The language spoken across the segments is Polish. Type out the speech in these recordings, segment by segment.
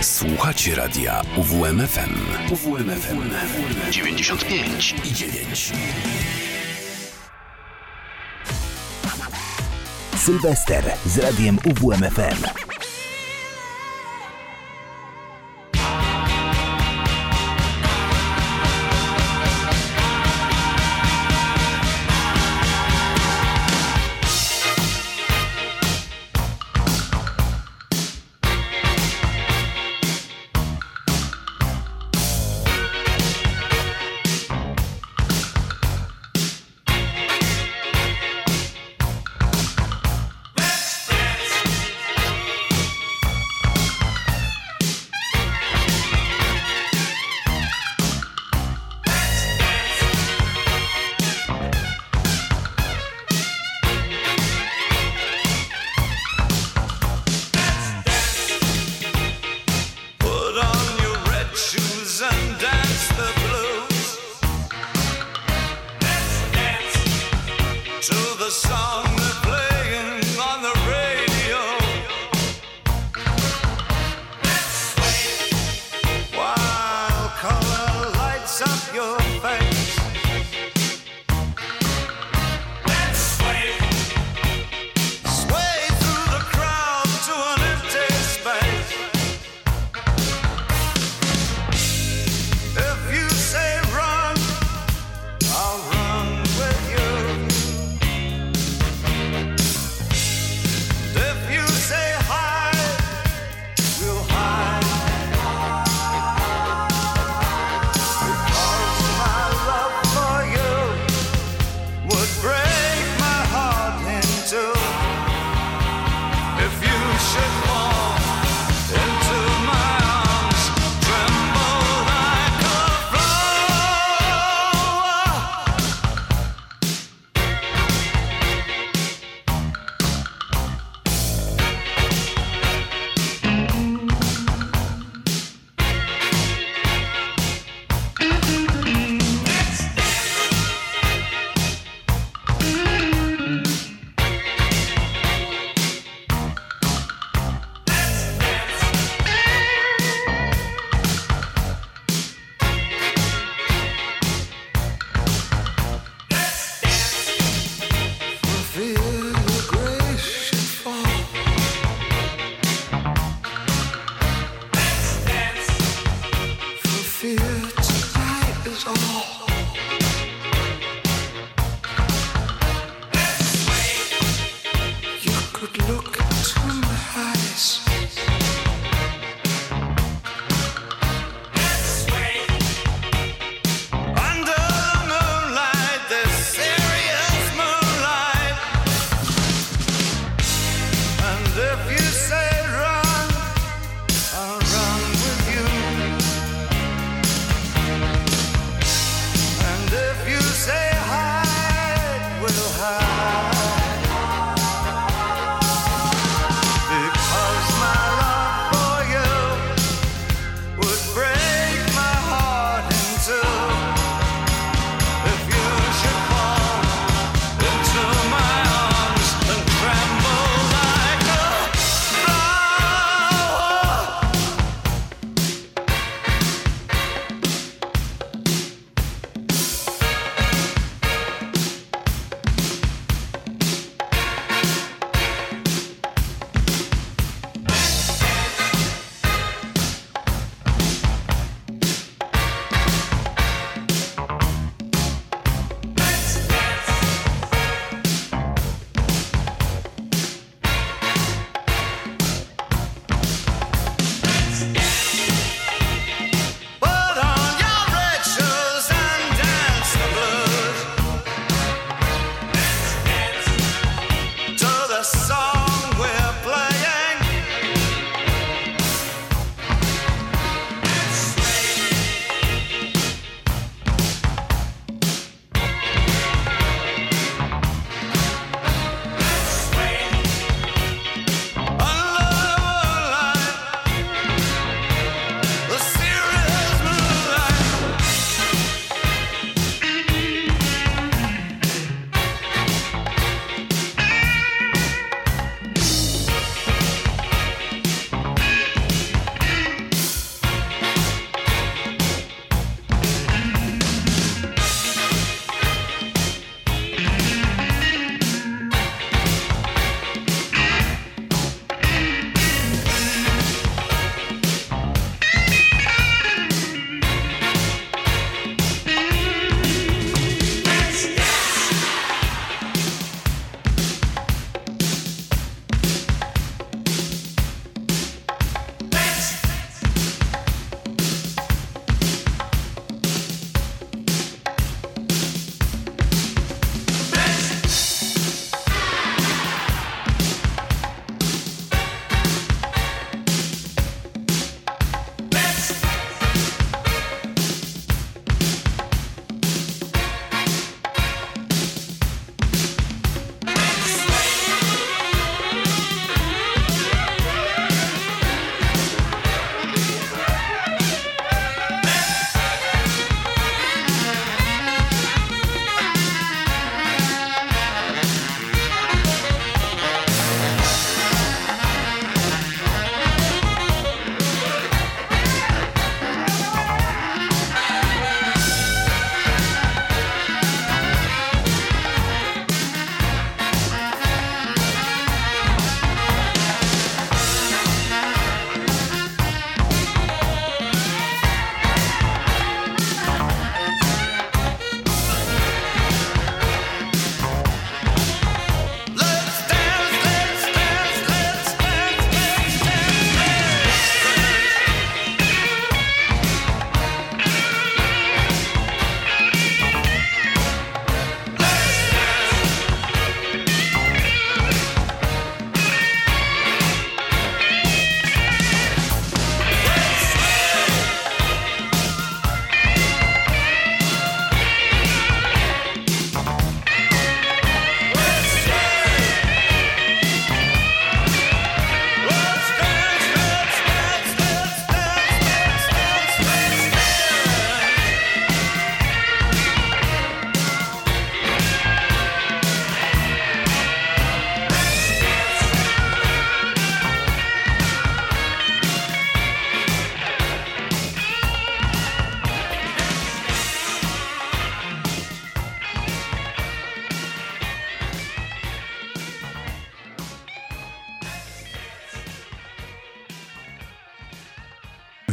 Słuchacie radia UWMFM. UWMFM 95 i 9. Sylwester z radiem UWMFM.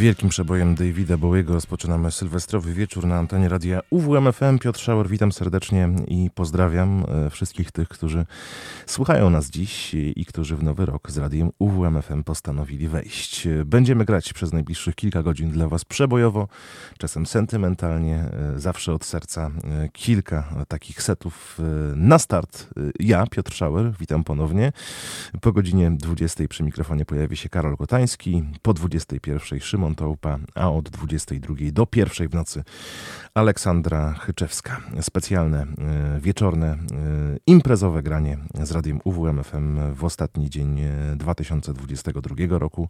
Wielkim przebojem Davida Bowiego rozpoczynamy sylwestrowy wieczór na antenie radia UWMFM. Piotr Szauer, witam serdecznie i pozdrawiam e, wszystkich tych, którzy słuchają nas dziś i którzy w nowy rok z radiem UWMFM postanowili wejść. Będziemy grać przez najbliższych kilka godzin dla Was przebojowo, czasem sentymentalnie, e, zawsze od serca. E, kilka takich setów na start. Ja, Piotr Szauer, witam ponownie. Po godzinie 20 przy mikrofonie pojawi się Karol Kotański, po 21 Szymon Montołpa, a od 22 do 1 w nocy Aleksandra Chyczewska. Specjalne, e, wieczorne, e, imprezowe granie z radiem UWMFM w ostatni dzień 2022 roku,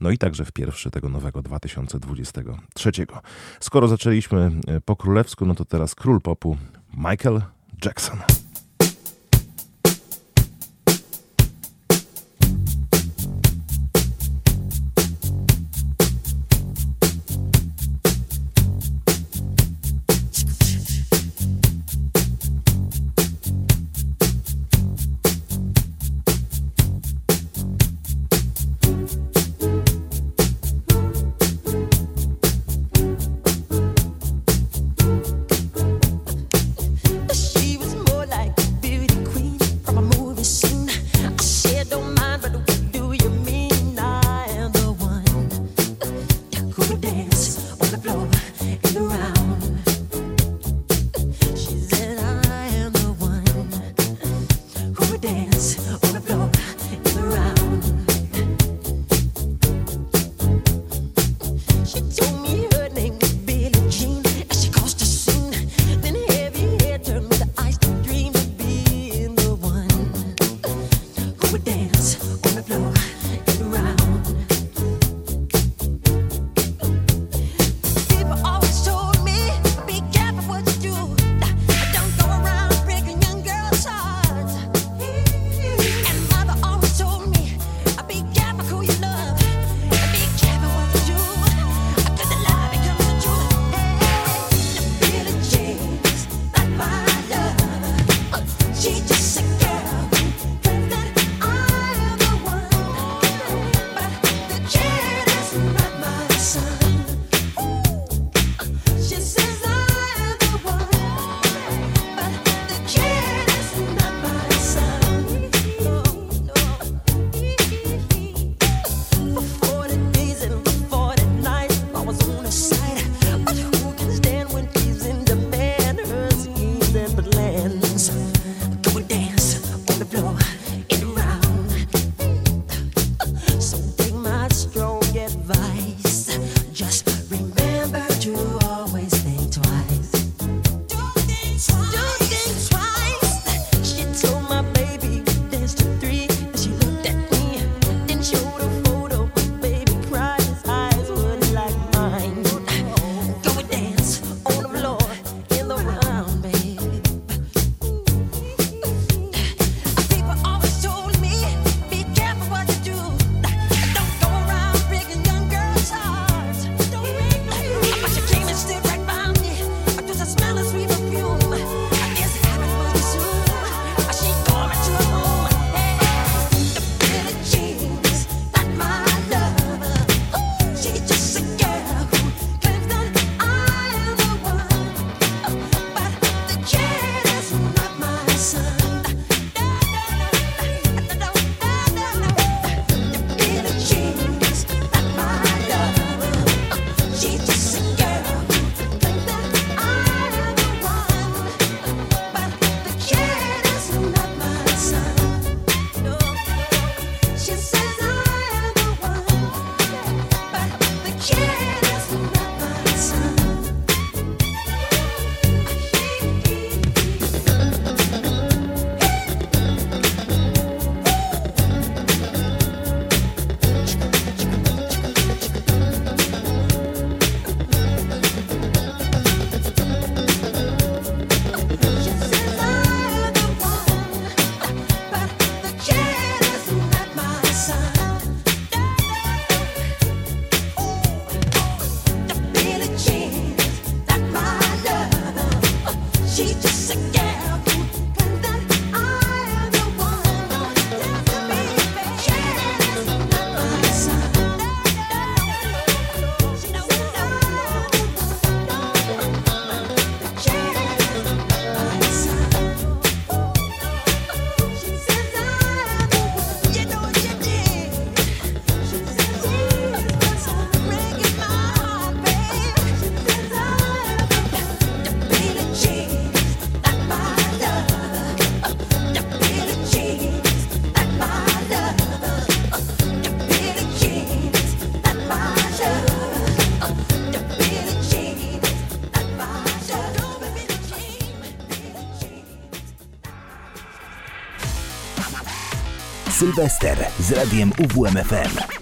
no i także w pierwszy tego nowego 2023. Skoro zaczęliśmy po królewsku, no to teraz król popu Michael Jackson. Sylwester z radiem UWMFM.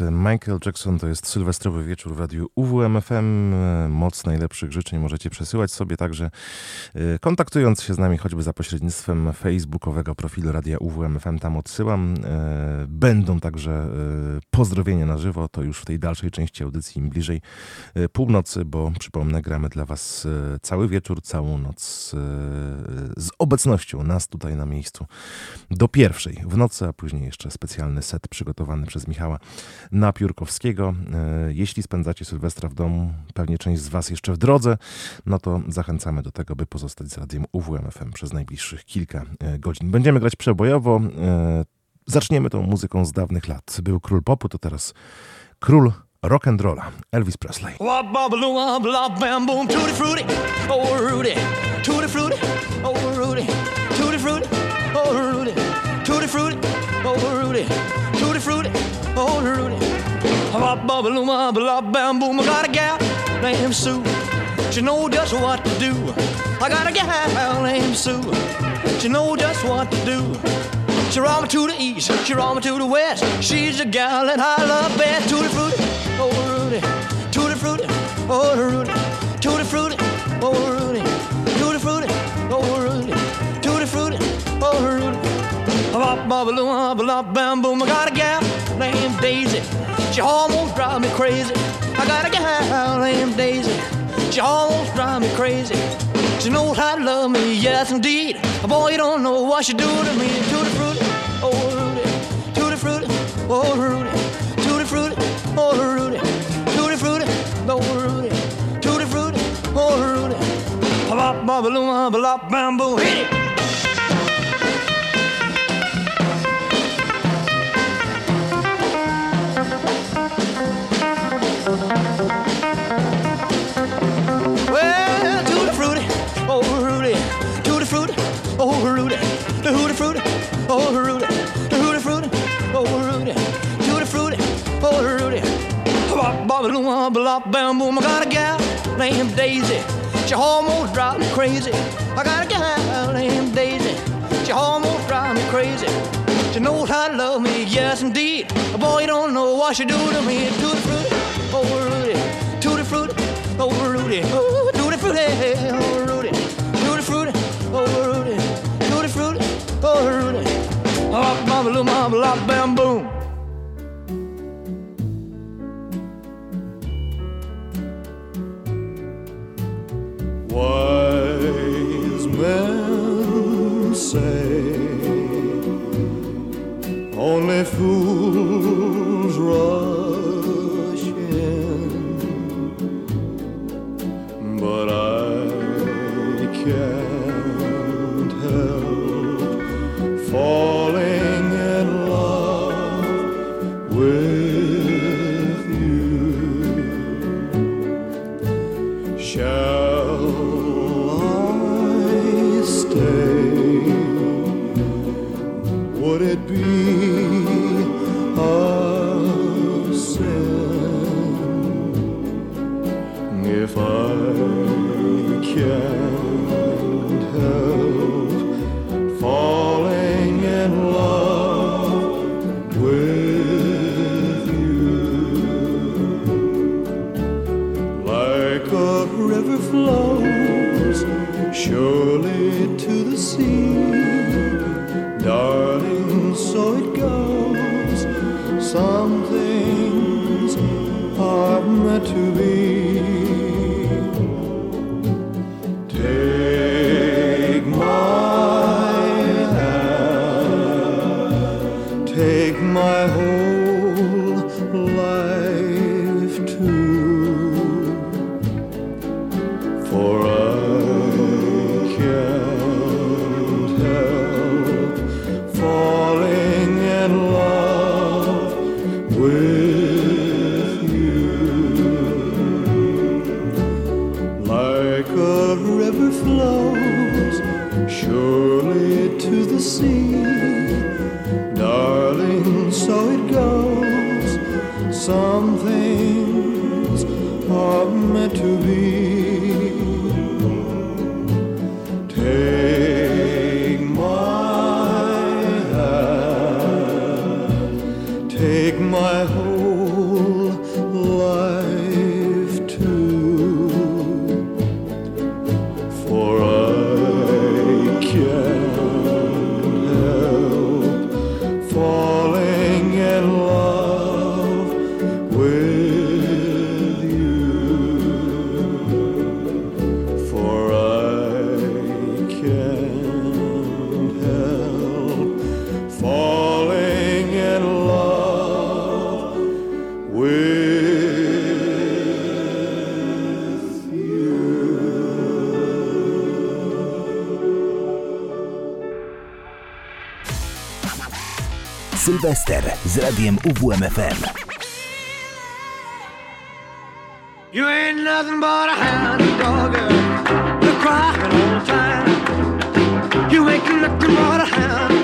Michael Jackson to jest sylwestrowy wieczór w radiu UWMFM. Moc najlepszych życzeń możecie przesyłać sobie także y, kontaktując się z nami choćby za pośrednictwem facebookowego profilu radia UWMFM. Tam odsyłam. Będą także y, pozdrowienia na żywo. To już w tej dalszej części audycji im bliżej północy, bo przypomnę, gramy dla Was cały wieczór, całą noc z obecnością nas tutaj na miejscu do pierwszej w nocy, a później jeszcze specjalny set przygotowany przez Michała na Piórkowskiego. E, jeśli spędzacie Sylwestra w domu, pewnie część z Was jeszcze w drodze, no to zachęcamy do tego, by pozostać z radiem UWMFM przez najbliższych kilka e, godzin. Będziemy grać przebojowo. Zaczniemy tą muzyką z dawnych lat. Był król popu, to teraz król rock and rolla Elvis Presley. She know just what to do. I got a gal named Sue. She know just what to do. She roll me to the east, she roll me to the west. She's the gal that I love best. Tutti frutti, oh Rudy, tutti frutti, oh Rudy, tutti frutti, oh Rudy, tutti frutti, oh Rudy, tutti frutti, oh Rudy. Bop, bop, bop, bop, bam, boom. I got a gal named Daisy. She almost drives me crazy. I got a gal named Daisy. She almost drives me crazy. She knows how to love me, yes indeed. Boy, you don't know what she do to me. Tutti frutti, oh Rudy. Tutti frutti, oh Rudy. Tutti frutti, oh Rudy. Tutti frutti, oh Rudy. Tutti frutti, oh Rudy. Bop, bop, bam, boom. Hit it. Boom, bop, bam, boom. I got a gal named Daisy. She almost drives me crazy. I got a gal named Daisy. She almost drives me crazy. She knows how to love me, yes indeed. Boy, you don't know what she do to me. Tutti fruity, oh Rudy, tutti fruity, oh Rudy, oh tutti fruity, oh Rudy, tutti fruity, oh Rudy oh Rudy, oh mama, little mama, bam, boom. Sylwester z radiem UWMFM. You ain't nothing but a hound dog, girl. you're crying all the time. You ain't nothing but a hound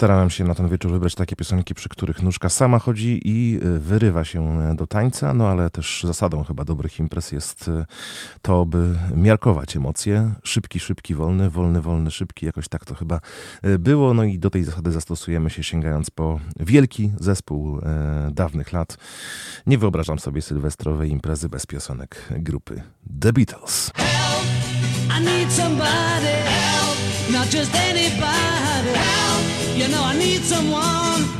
Starałem się na ten wieczór wybrać takie piosenki, przy których nóżka sama chodzi i y, wyrywa się y, do tańca, no ale też zasadą chyba dobrych imprez jest y, to, by miarkować emocje. Szybki, szybki, wolny, wolny, wolny, szybki, jakoś tak to chyba było. No i do tej zasady zastosujemy się sięgając po wielki zespół dawnych lat. Nie wyobrażam sobie sylwestrowej imprezy bez piosenek grupy The Beatles. Help, I need somebody, help, not just anybody, help. You know I need someone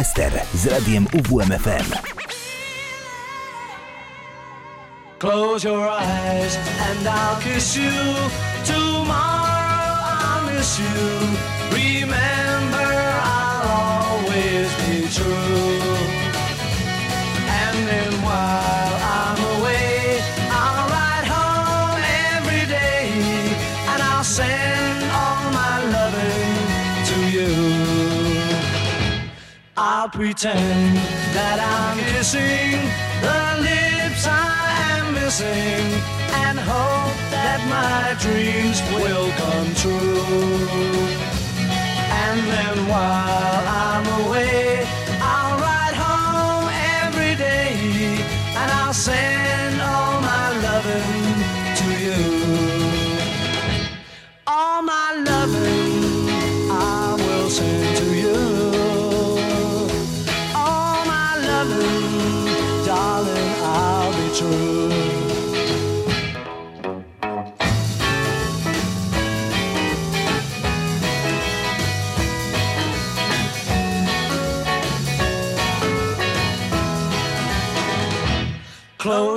Sylwester z radiem UWMFM. Close your eyes and I'll kiss you. Tomorrow I'll miss you. Remember pretend that I'm kissing the lips I am missing and hope that my dreams will come true. And then why?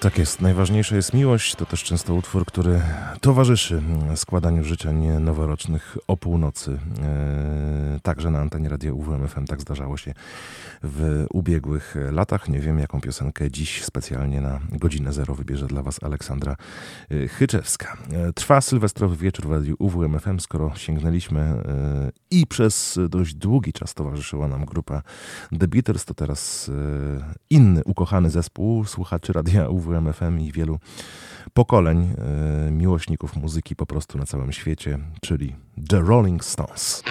Tak jest. Najważniejsza jest miłość. To też często utwór, który towarzyszy składaniu życzeń noworocznych o północy. Eee, także na antenie radia UWMFM tak zdarzało się w ubiegłych latach. Nie wiem, jaką piosenkę dziś specjalnie na godzinę zero wybierze dla Was Aleksandra e, Chyczewska. Eee, trwa sylwestrowy wieczór w radiu UWMFM, skoro sięgnęliśmy eee, i przez dość długi czas towarzyszyła nam grupa The Beatles, to teraz e, inny ukochany zespół słuchaczy radia UWMFM WMFM i wielu pokoleń e, miłośników muzyki po prostu na całym świecie, czyli The Rolling Stones.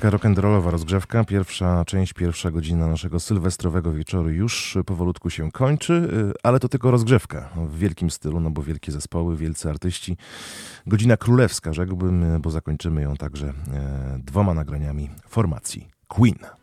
taka rock'n'rollowa rozgrzewka. Pierwsza część, pierwsza godzina naszego sylwestrowego wieczoru już powolutku się kończy, y, ale to tylko rozgrzewka w wielkim stylu, no bo wielkie zespoły, wielcy artyści. Godzina królewska, rzekłbym, bo zakończymy ją także e, dwoma nagraniami formacji Queen.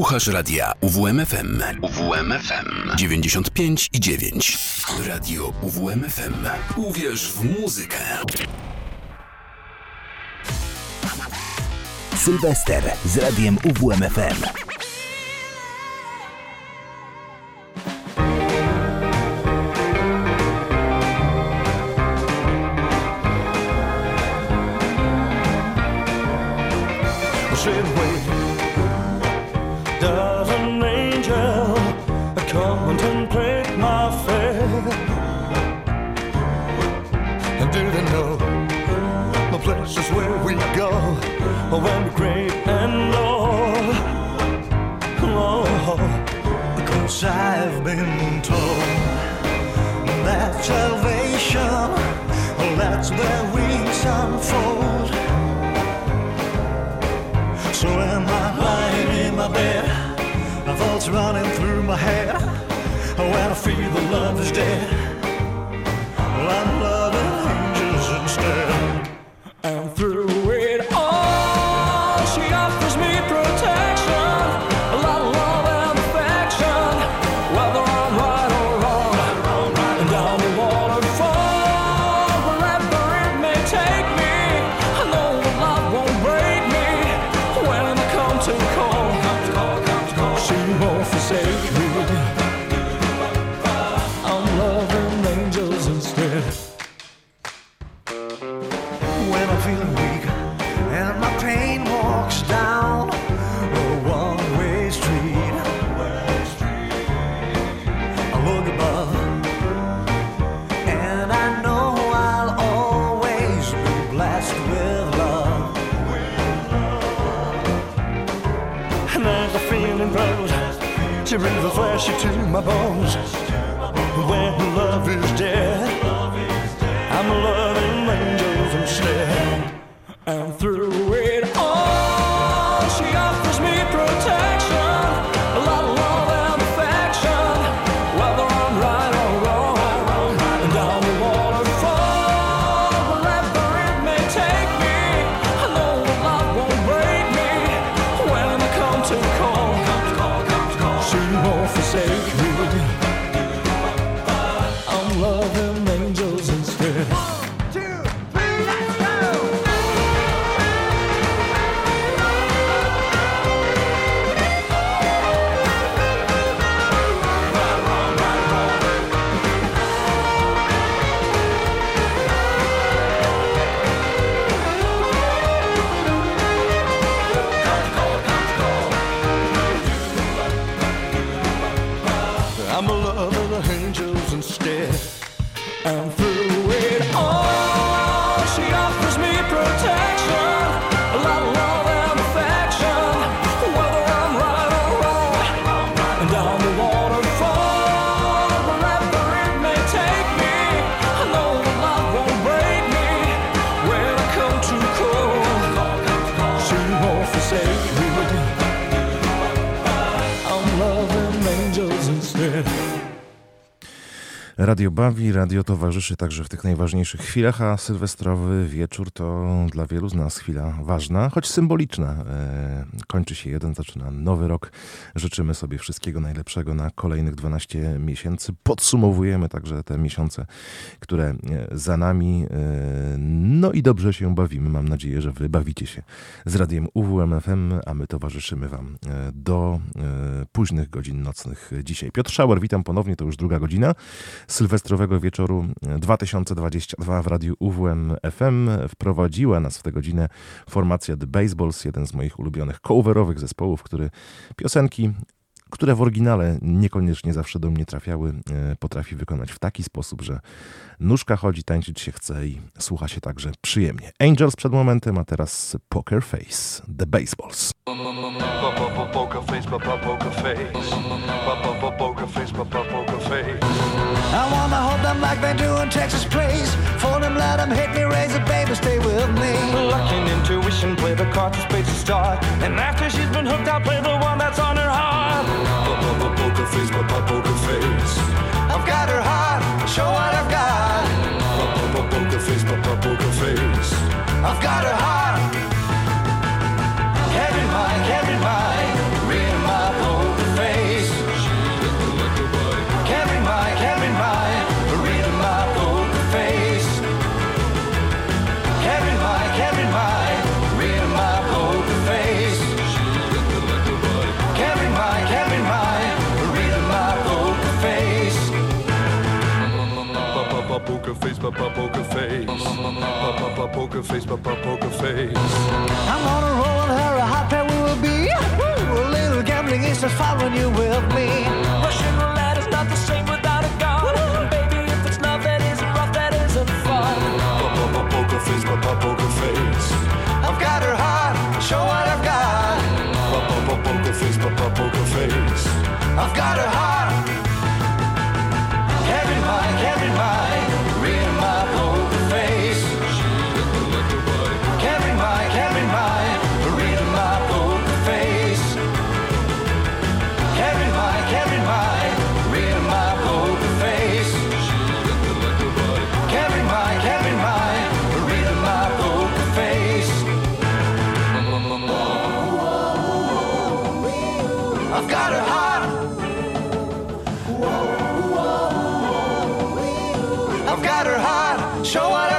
Słuchasz radia UWMFM. UWMFM 95 i 9. Radio UWMFM. Uwierz w muzykę. Sylwester z radiem UWMFM. Radio bawi, radio towarzyszy także w tych najważniejszych chwilach, a sylwestrowy wieczór to dla wielu z nas chwila ważna, choć symboliczna. E, kończy się jeden, zaczyna nowy rok. Życzymy sobie wszystkiego najlepszego na kolejnych 12 miesięcy. Podsumowujemy także te miesiące, które e, za nami. E, no i dobrze się bawimy. Mam nadzieję, że wy bawicie się z radiem UWMFM, a my towarzyszymy wam do późnych godzin nocnych dzisiaj. Piotr Szauer, witam ponownie, to już druga godzina sylwestrowego wieczoru 2022 w radiu UWM FM. Wprowadziła nas w tę godzinę formacja The Baseballs, jeden z moich ulubionych coverowych zespołów, który piosenki które w oryginale niekoniecznie zawsze do mnie trafiały, e, potrafi wykonać w taki sposób, że nóżka chodzi, tańczyć się chce i słucha się także przyjemnie. Angels przed momentem, a teraz Poker Face, The Baseballs. Poker face, poker face. Poker face, poker face. I wanna hold them like they do in Texas, please. For them, let them hit me, raise it, baby, stay with me. Luck and intuition play the cards of spades to start. And after she's been hooked, I'll play the one that's on her heart. Poker face, poker face. I've got her heart, show what I've got. Poker face, poker face. I've got her heart. Poker face, poker face. I'm on a roll and her a hot pair we will be. Woo, a little gambling is just fun when you're with me. Russian roulette is not the same without a gun. Baby, if it's love that isn't rough, that isn't fun. Poker face, poker face. I've got her heart, show what I've got. Poker face, poker face. I've got her heart. 骄傲。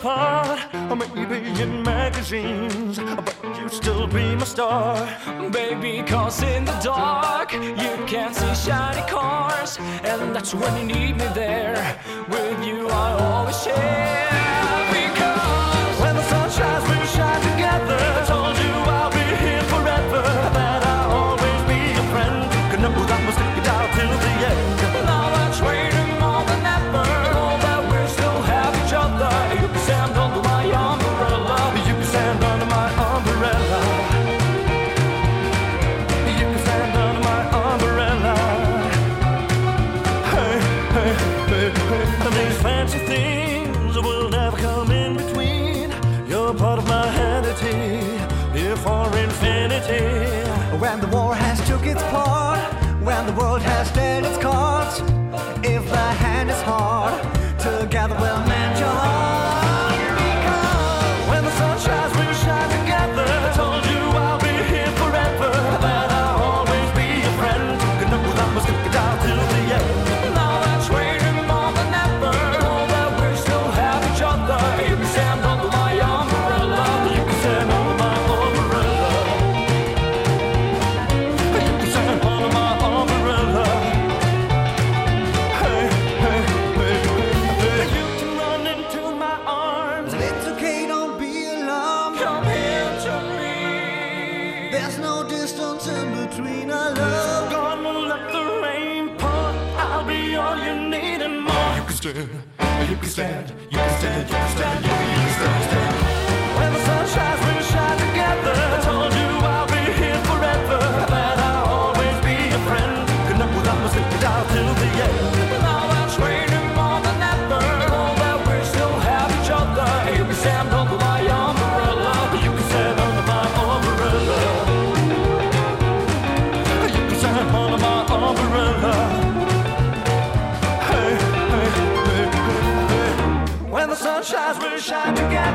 Apart. Or maybe in magazines, but you still be my star. Baby, cause in the dark you can't see shiny cars, and that's when you need me there. With you, I always share. together.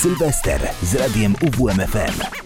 Sylwester z radiem UWMFM.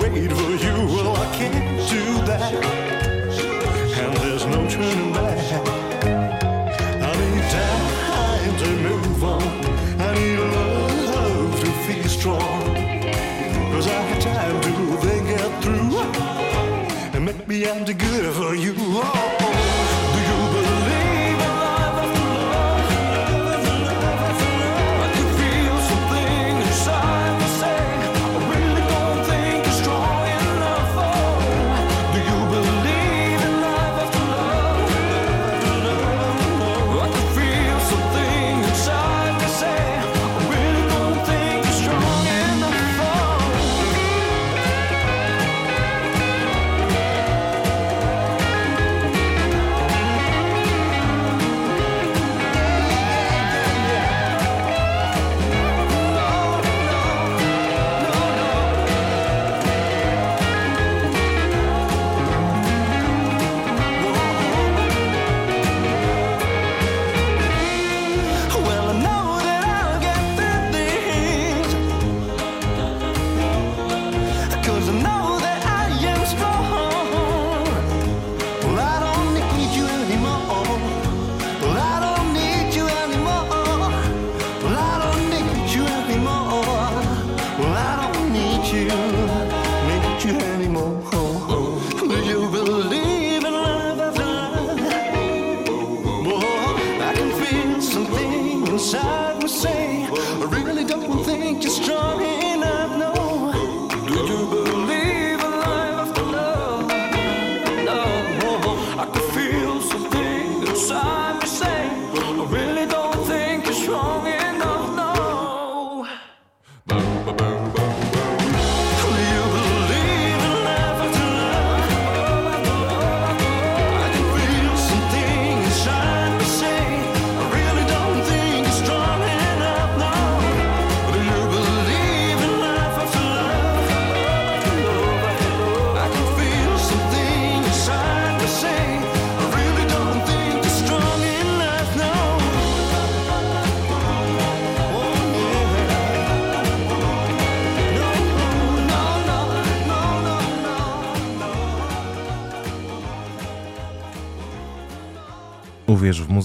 wait for you. Well, I can't do that. And there's no turning back. I need time to move on. I need love to feel strong. Cause I have time to think it through. And maybe I'm too good for you. Oh.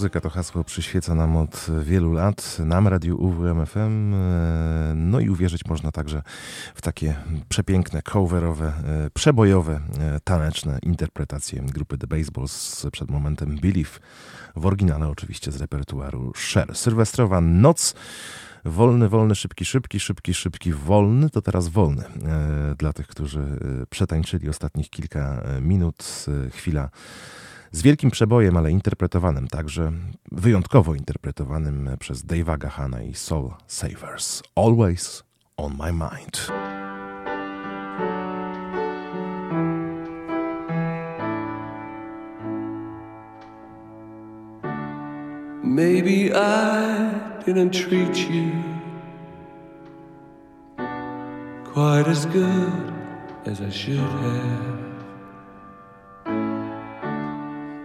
Muzykę to hasło przyświeca nam od wielu lat, nam Radiu UWMFM. e, No i uwierzyć można także w takie przepiękne, coverowe, e, przebojowe, e, taneczne interpretacje grupy The Baseballs przed momentem Believe, w oryginale oczywiście z repertuaru Cher. Sylwestrowa noc. Wolny, wolny, szybki, szybki, szybki, szybki, wolny, to teraz wolny. Dla tych, którzy przetańczyli ostatnich kilka minut, chwila z wielkim przebojem, ale interpretowanym także, wyjątkowo interpretowanym przez Dave'a Gahana i Soul Savers. Always on my mind. Maybe I didn't treat you quite as good as I should have.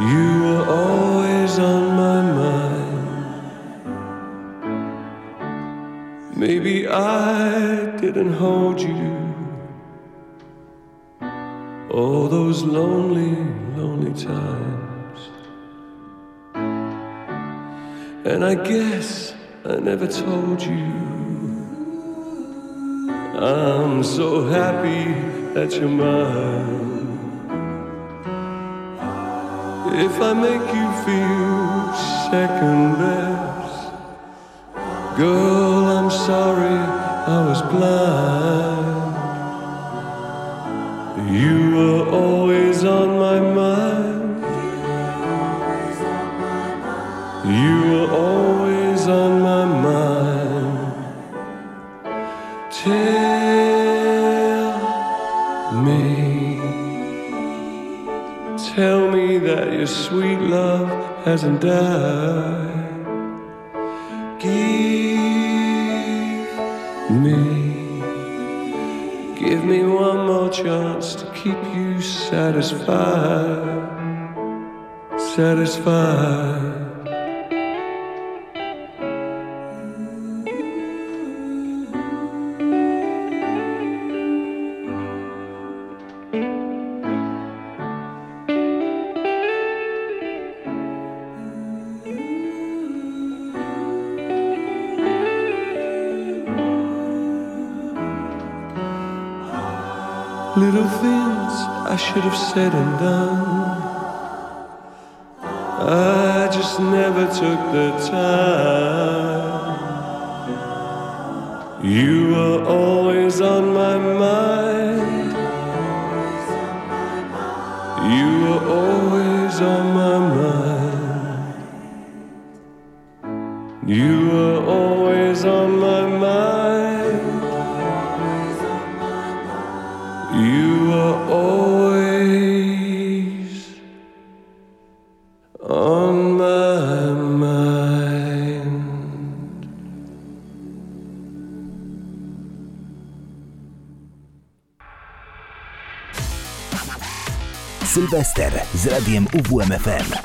You were always on my mind. Maybe I didn't hold you. All those lonely, lonely times. And I guess I never told you. I'm so happy that you're mine. If I make you feel second best, girl, I'm sorry I was blind. Hasn't died. Give me, give me one more chance to keep you satisfied, satisfied. Z radiem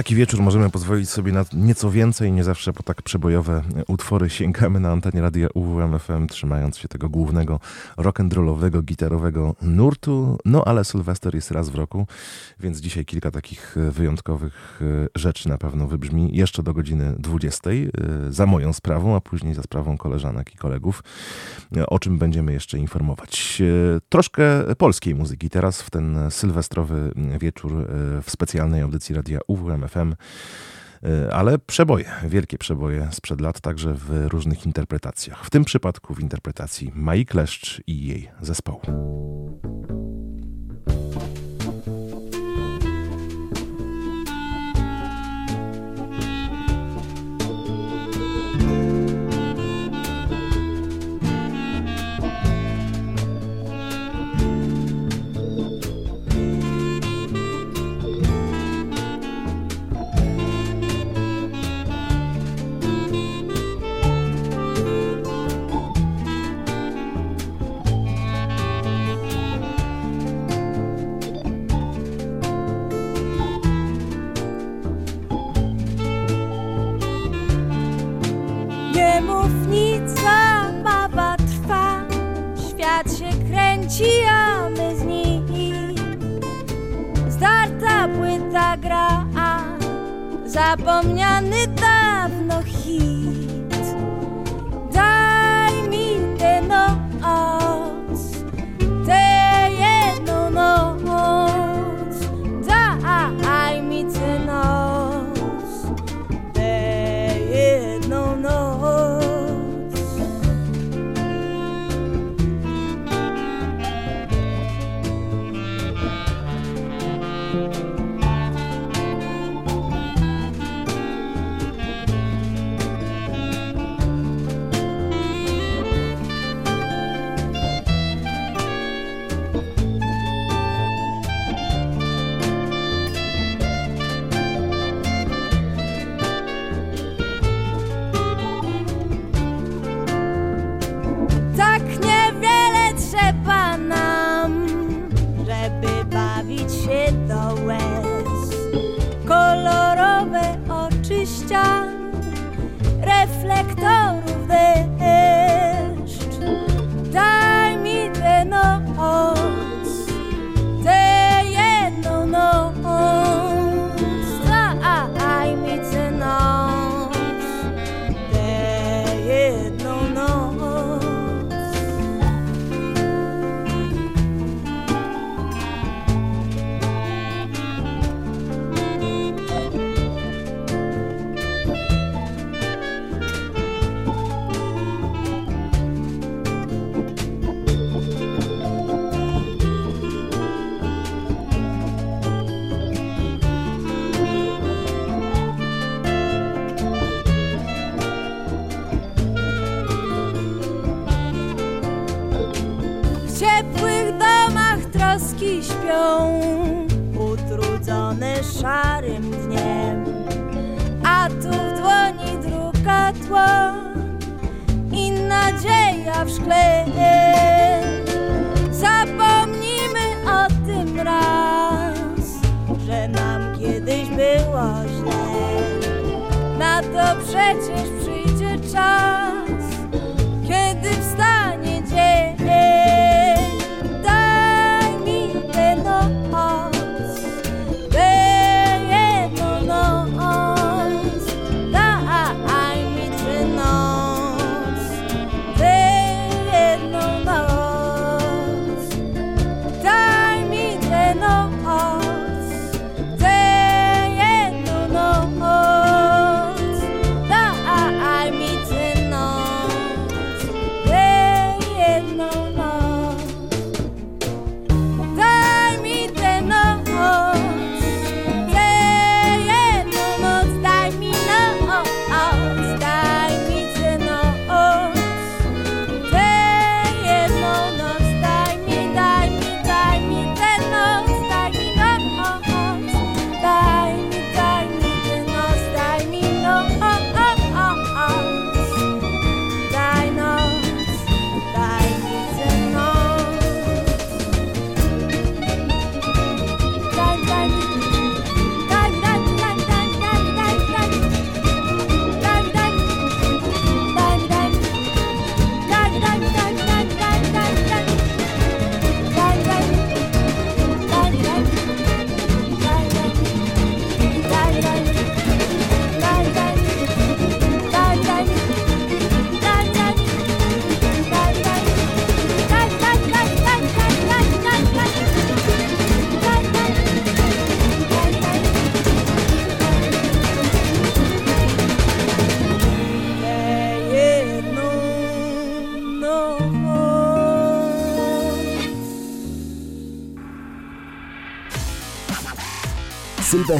taki wieczór możemy pozwolić sobie na nieco więcej, nie zawsze po tak przebojowe utwory sięgamy na antenie radia UWMFM, trzymając się tego głównego rock'n'rollowego, gitarowego nurtu. No ale Sylwester jest raz w roku, więc dzisiaj kilka takich wyjątkowych e, rzeczy na pewno wybrzmi jeszcze do godziny 20 e, za moją sprawą, a później za sprawą koleżanek i kolegów, e, o czym będziemy jeszcze informować. Troszkę polskiej muzyki teraz w ten sylwestrowy wieczór w specjalnej audycji radia UWMFM. Ale przeboje, wielkie przeboje sprzed lat, także w różnych interpretacjach. W tym przypadku w interpretacji Mai Kleszcz i jej zespołu.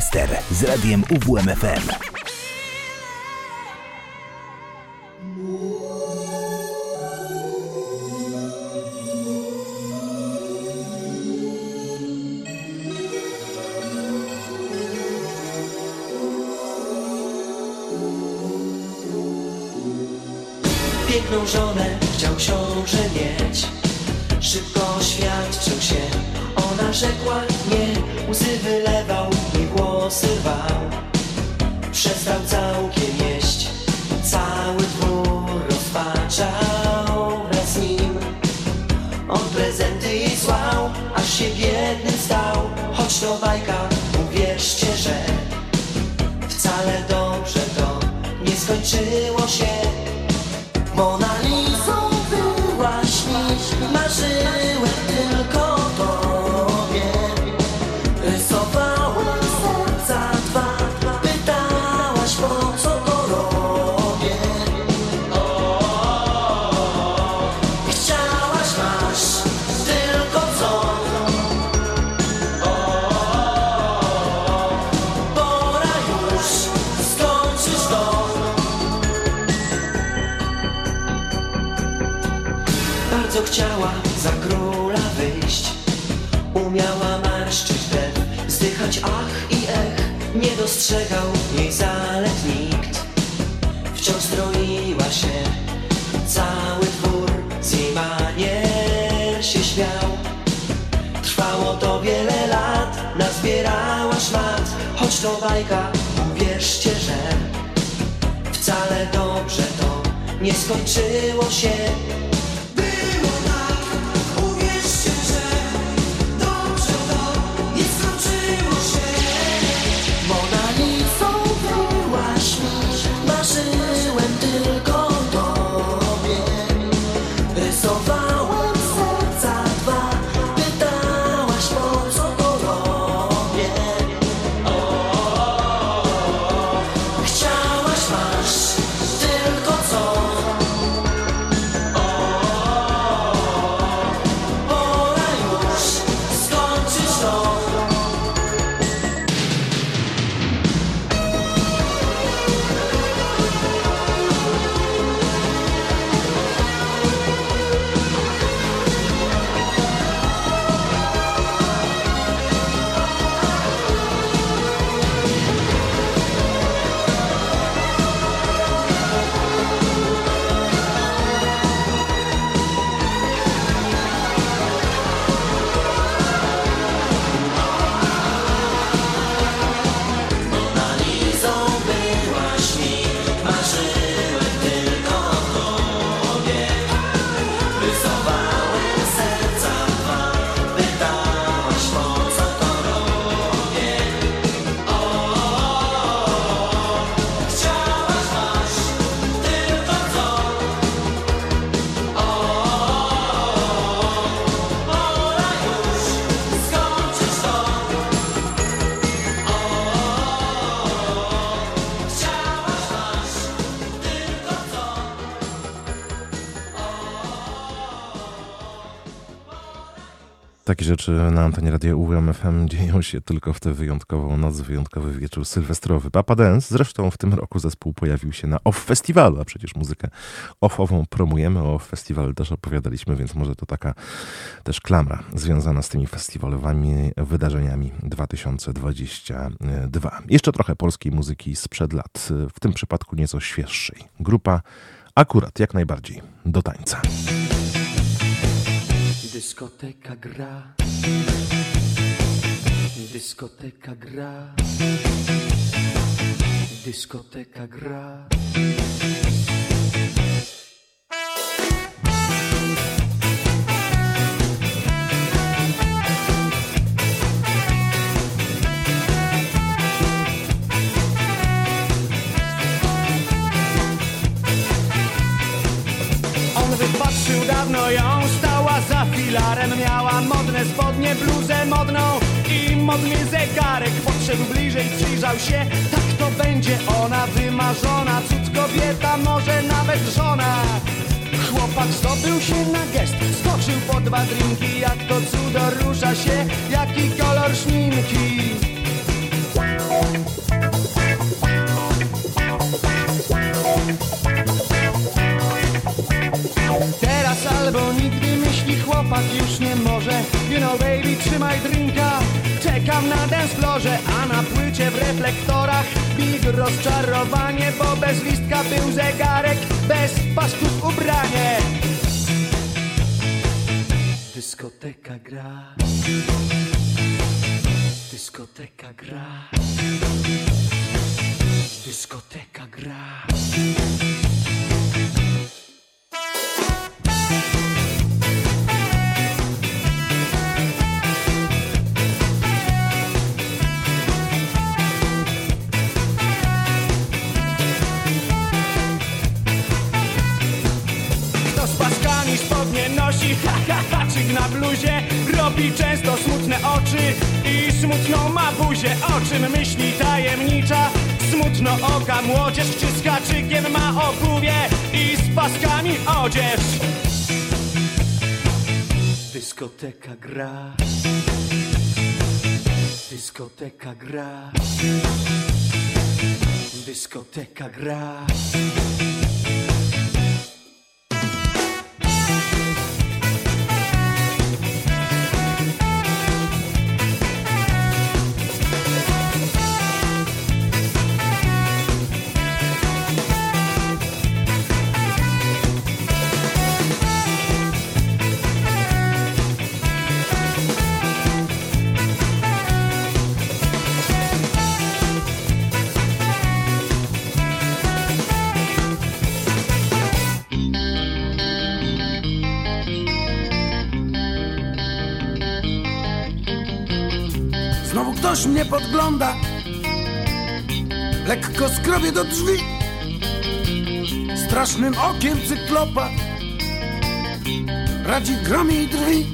Sylwester z radiem UWMFM. Rzeczy na antenie radia UWMFM dzieją się tylko w tę wyjątkową noc, wyjątkowy wieczór sylwestrowy. Papa Dance, zresztą w tym roku zespół pojawił się na OFF Festiwalu, a przecież muzykę offową promujemy, o OFF Festiwalu też opowiadaliśmy, więc może to taka też klamra związana z tymi festiwalowymi wydarzeniami 2022. Jeszcze trochę polskiej muzyki sprzed lat, w tym przypadku nieco świeższej. Grupa akurat jak najbardziej do tańca. Dyskoteka gra. Dyskoteka gra. Dyskoteka gra. On wypatrzył dawno ją, filarem miała modne spodnie, bluzę modną i modny zegarek. Podszedł bliżej, przyjrzał się, tak to będzie. Ona wymarzona Cud kobieta, może nawet żona. Chłopak zdobył się na gest, skoczył po dwa drinki. Jak to cudo rusza się, jaki kolor szminki. Teraz albo nigdy chłopak już nie może. You know baby, trzymaj drinka. Czekam na dance floorze, a na płycie w reflektorach. Big rozczarowanie, bo bez listka był zegarek Bez pasków ubranie. Dyskoteka gra. Dyskoteka gra. Dyskoteka gra. Kto haczyk na bluzie Robi często smutne oczy i smutną ma buzię O czym myśli tajemnicza, smutno oka młodzież Czy z haczykiem ma obuwie i z paskami odzież. Dyskoteka gra. Dyskoteka gra. Dyskoteka gra mnie podgląda. Lekko skrobie do drzwi. Strasznym okiem cyklopa Radzi gromie i drwi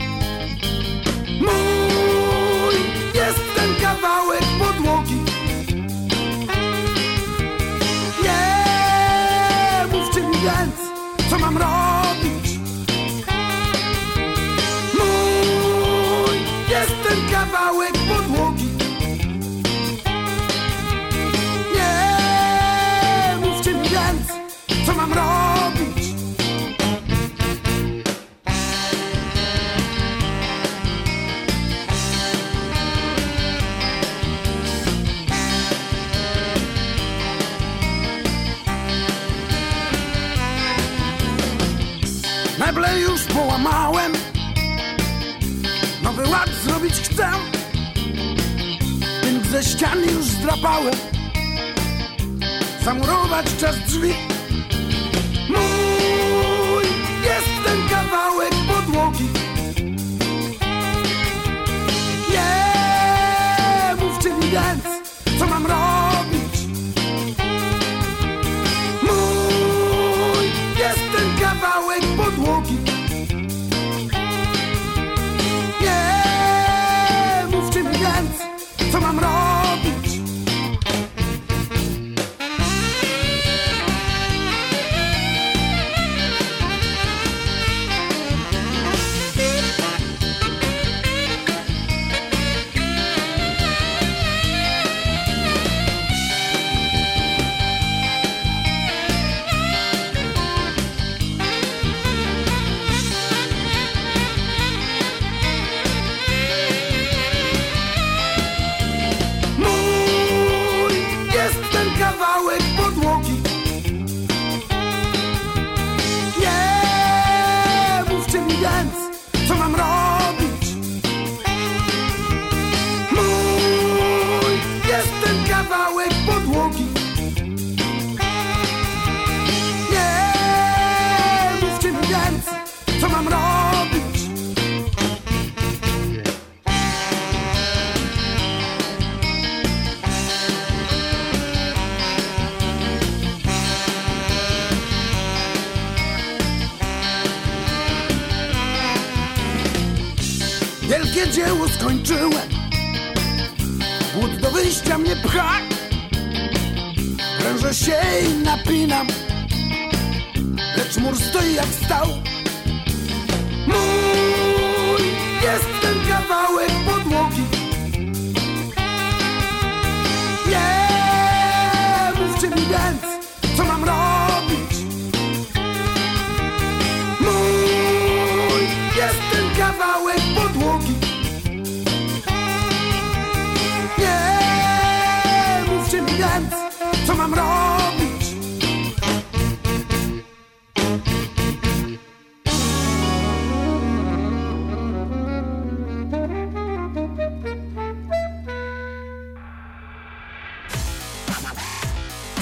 zdrapałem Zamurować czas drzwi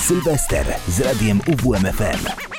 Sylwester z radiem UWMFM.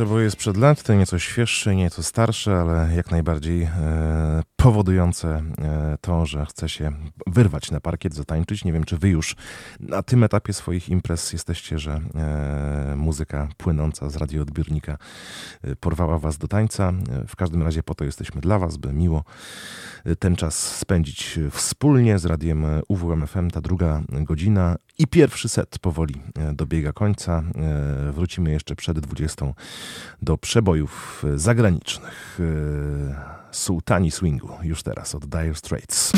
najświeższe, bo jest przed laty, nieco świeższe, nieco starsze, ale jak najbardziej e, powodujące e, to, że chce się wyrwać na parkiet, zatańczyć. Nie wiem, czy wy już na tym etapie swoich imprez jesteście, że e, muzyka płynąca z radioodbiornika e, porwała was do tańca. E, W każdym razie po to jesteśmy dla was, by miło e, ten czas spędzić wspólnie z radiem UWMFM. Ta druga godzina i pierwszy set powoli e, dobiega końca. E, Wrócimy jeszcze przed 20 do przebojów e, zagranicznych. Sułtani swingu już teraz od Dire Straits.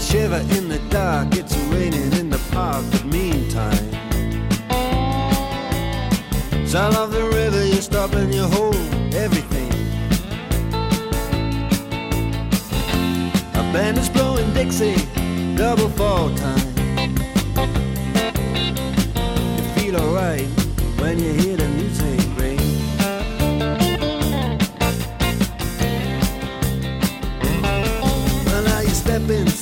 Shiver in the dark, it's raining in the park, but meantime. The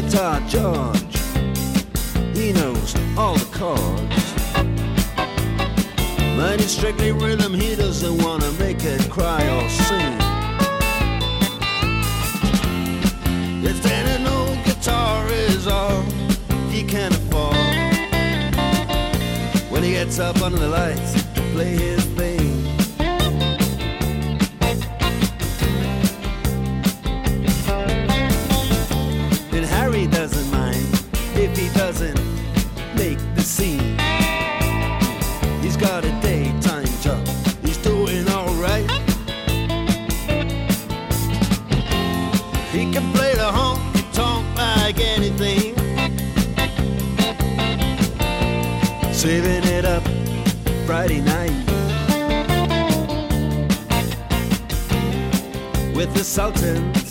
Guitar George. He knows all the chords. Mine is strictly rhythm, he doesn't wanna make it cry or sing. If then an old guitar is all he can afford When he gets up under the lights to play his thing consultant.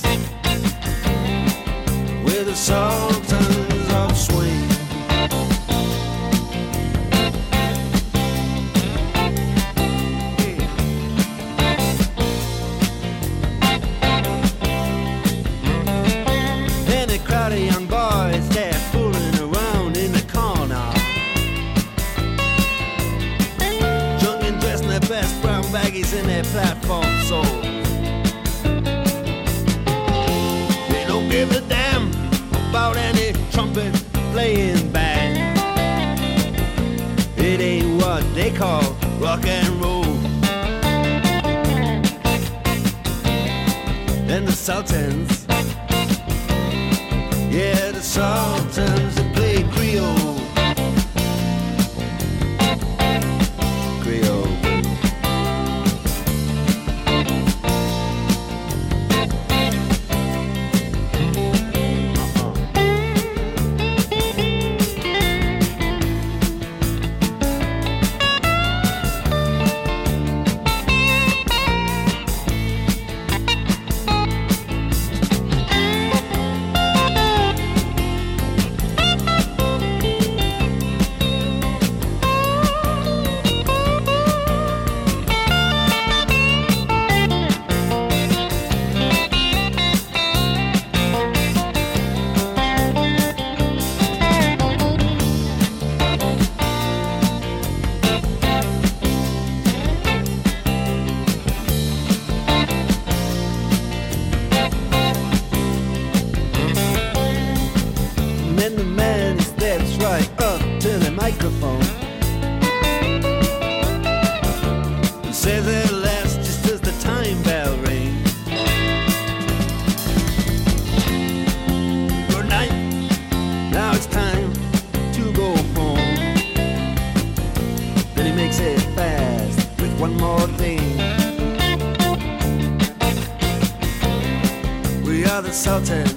insulted.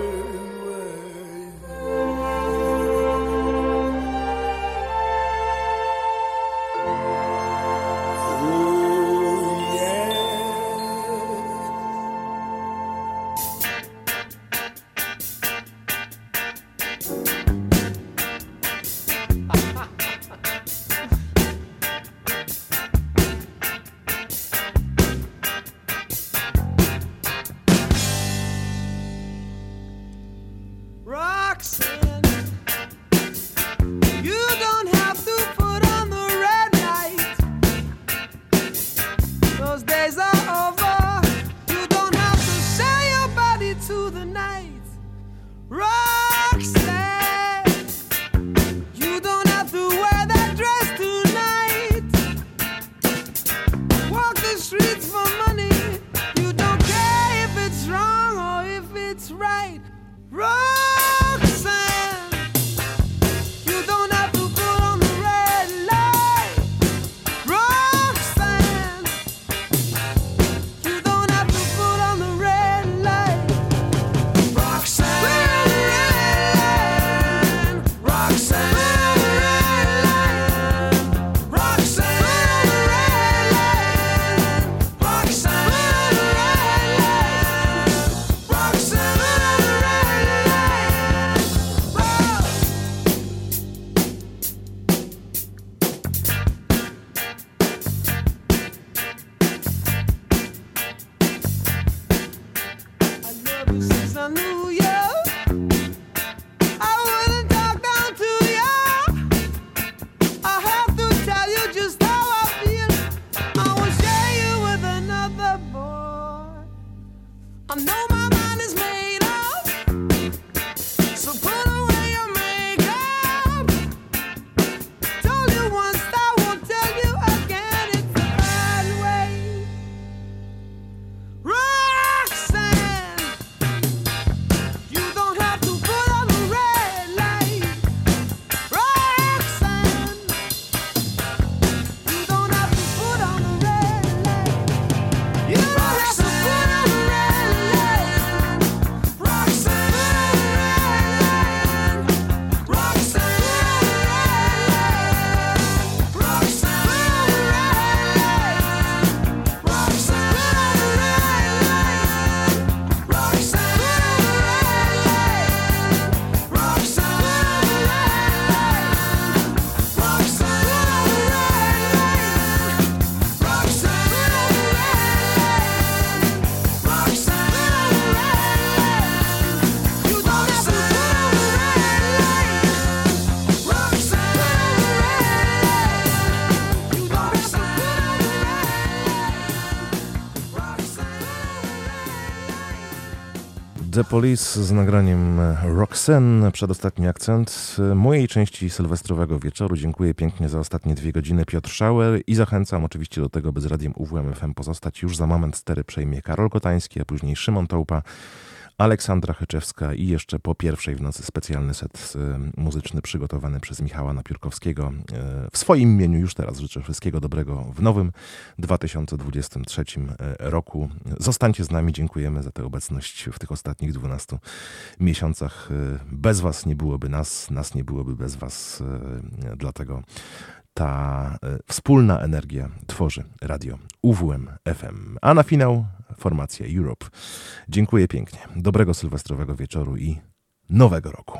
I knew you. The Police z nagraniem Roxanne, przedostatni akcent mojej części sylwestrowego wieczoru. Dziękuję pięknie za ostatnie dwie godziny Piotr Schauer i zachęcam oczywiście do tego, by z radiem UWMFM pozostać. Już za moment stery przejmie Karol Kotański, a później Szymon Tołpa, Aleksandra Hyczewska i jeszcze po pierwszej w nocy specjalny set y, muzyczny przygotowany przez Michała Napiórkowskiego. Y, W swoim imieniu już teraz życzę wszystkiego dobrego w nowym 2023 roku. Zostańcie z nami, dziękujemy za tę obecność w tych ostatnich 12 miesiącach. Y, Bez Was nie byłoby nas, nas nie byłoby bez Was, y, dlatego ta y, wspólna energia tworzy radio UWM FM. A na finał formacja Europe. Dziękuję pięknie. Dobrego sylwestrowego wieczoru i nowego roku.